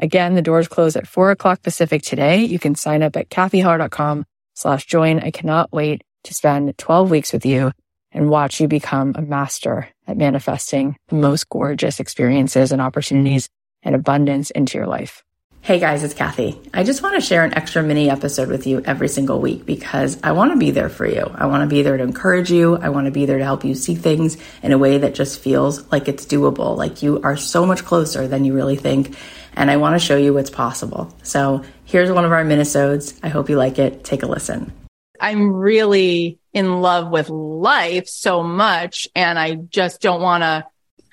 Again, the doors close at four o'clock Pacific today. You can sign up at kathyheller.com slash join. I cannot wait to spend 12 weeks with you and watch you become a master at manifesting the most gorgeous experiences and opportunities and abundance into your life. Hey guys, it's Kathy. I just want to share an extra mini episode with you every single week because I want to be there for you. I want to be there to encourage you. I want to be there to help you see things in a way that just feels like it's doable, like you are so much closer than you really think. And I want to show you what's possible. So here's one of our minisodes. I hope you like it. Take a listen. I'm really in love with life so much and I just don't want to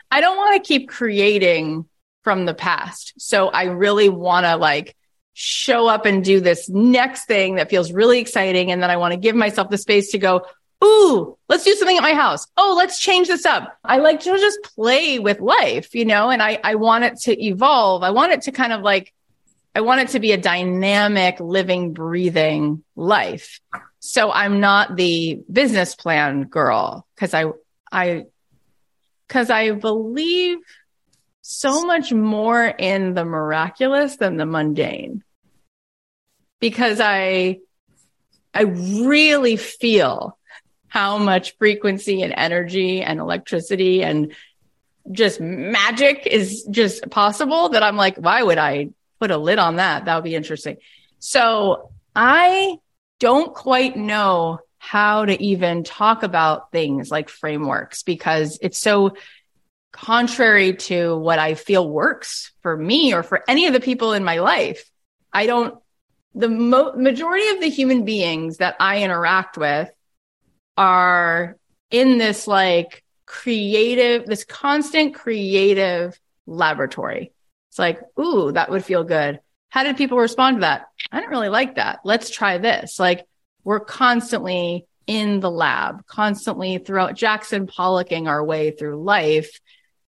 I don't want to keep creating from the past. So I really want to like show up and do this next thing that feels really exciting and then I want to give myself the space to go Ooh, let's do something at my house. Oh, let's change this up. I like to just play with life, you know, and I, I want it to evolve. I want it to kind of like, I want it to be a dynamic, living, breathing life. So I'm not the business plan girl because I, I, because I believe so much more in the miraculous than the mundane. Because I, I really feel how much frequency and energy and electricity and just magic is just possible that I'm like, why would I put a lid on that? That would be interesting. So I don't quite know how to even talk about things like frameworks because it's so contrary to what I feel works for me or for any of the people in my life. I don't, the mo- majority of the human beings that I interact with are in this like creative, this constant creative laboratory. It's like, ooh, that would feel good. How did people respond to that? I didn't really like that. Let's try this. Like we're constantly in the lab, constantly throughout Jackson Pollocking our way through life.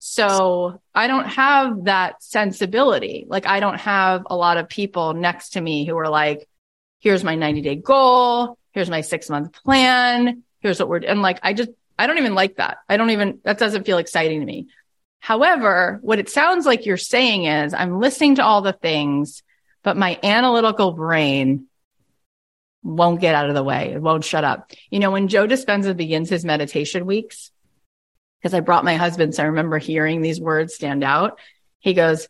So I don't have that sensibility. Like I don't have a lot of people next to me who are like, here's my 90 day goal. Here's my six month plan. Here's what we're, and like, I just, I don't even like that. I don't even, that doesn't feel exciting to me. However, what it sounds like you're saying is I'm listening to all the things, but my analytical brain won't get out of the way. It won't shut up. You know, when Joe Dispenza begins his meditation weeks, because I brought my husband, so I remember hearing these words stand out. He goes,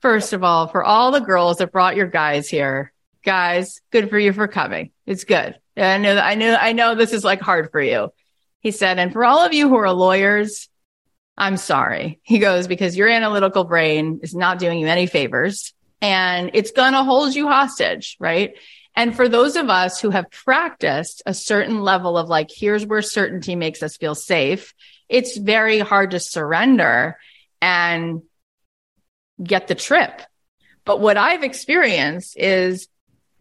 First of all, for all the girls that brought your guys here, guys, good for you for coming. It's good. I know I know I know this is like hard for you. He said, and for all of you who are lawyers, I'm sorry. He goes, because your analytical brain is not doing you any favors and it's going to hold you hostage, right? And for those of us who have practiced a certain level of like, here's where certainty makes us feel safe, it's very hard to surrender and get the trip. But what I've experienced is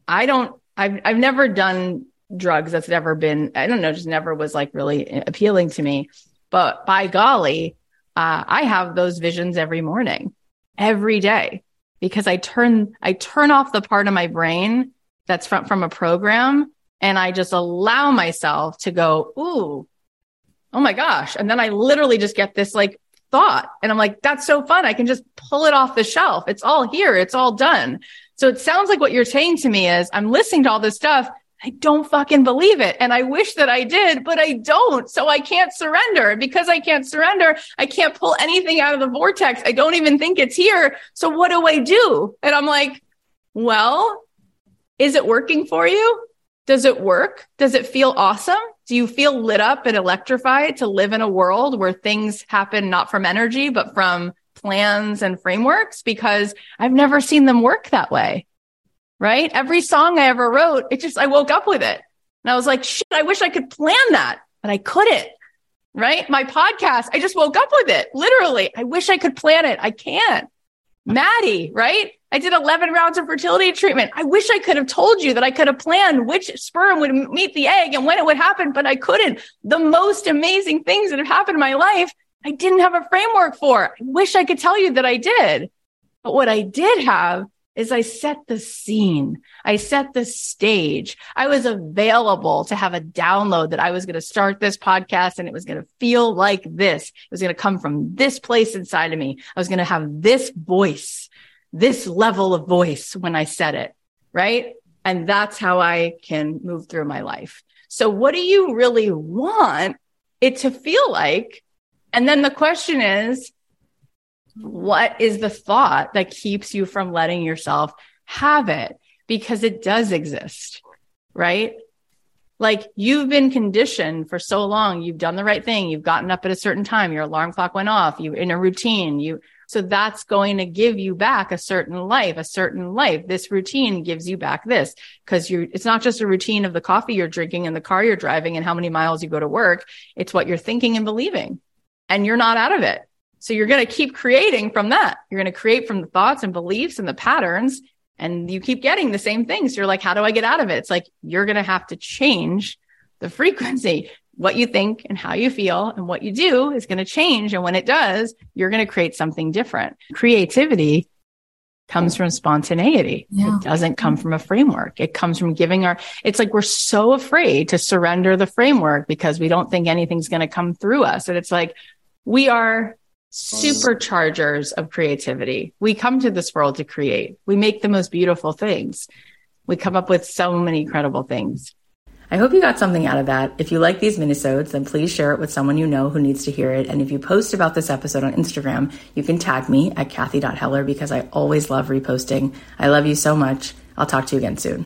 I don't, I've, I've never done drugs. That's never been, I don't know, just never was like really appealing to me. But by golly, uh, I have those visions every morning, every day, because I turn I turn off the part of my brain that's from from a program, and I just allow myself to go, ooh, oh my gosh, and then I literally just get this like thought, and I'm like, that's so fun. I can just pull it off the shelf. It's all here. It's all done. So it sounds like what you're saying to me is I'm listening to all this stuff I don't fucking believe it. And I wish that I did, but I don't. So I can't surrender. Because I can't surrender, I can't pull anything out of the vortex. I don't even think it's here. So what do I do? And I'm like, well, is it working for you? Does it work? Does it feel awesome? Do you feel lit up and electrified to live in a world where things happen not from energy, but from plans and frameworks? Because I've never seen them work that way. Right. Every song I ever wrote, it just, I woke up with it and I was like, shit, I wish I could plan that, but I couldn't. Right. My podcast, I just woke up with it. Literally. I wish I could plan it. I can't. Maddie, right? I did 11 rounds of fertility treatment. I wish I could have told you that I could have planned which sperm would meet the egg and when it would happen, but I couldn't. The most amazing things that have happened in my life, I didn't have a framework for. I wish I could tell you that I did. But what I did have is I set the scene. I set the stage. I was available to have a download that I was going to start this podcast and it was going to feel like this. It was going to come from this place inside of me. I was going to have this voice, this level of voice when I said it. Right. And that's how I can move through my life. So what do you really want it to feel like? And then the question is, what is the thought that keeps you from letting yourself have it? Because it does exist, right? Like you've been conditioned for so long. You've done the right thing. You've gotten up at a certain time. Your alarm clock went off. You're in a routine. You, so that's going to give you back a certain life, a certain life. This routine gives you back this because you it's not just a routine of the coffee you're drinking and the car you're driving and how many miles you go to work. It's what you're thinking and believing and you're not out of it. So you're going to keep creating from that. You're going to create from the thoughts and beliefs and the patterns and you keep getting the same things. You're like, how do I get out of it? It's like you're going to have to change the frequency. What you think and how you feel and what you do is going to change. And when it does, you're going to create something different. Creativity comes from spontaneity. Yeah. It doesn't come from a framework. It comes from giving our, it's like we're so afraid to surrender the framework because we don't think anything's going to come through us. And it's like, we are superchargers of creativity. We come to this world to create. We make the most beautiful things. We come up with so many incredible things. I hope you got something out of that. If you like these minisodes, then please share it with someone you know who needs to hear it. And if you post about this episode on Instagram, you can tag me at Kathy.Heller because I always love reposting. I love you so much. I'll talk to you again soon.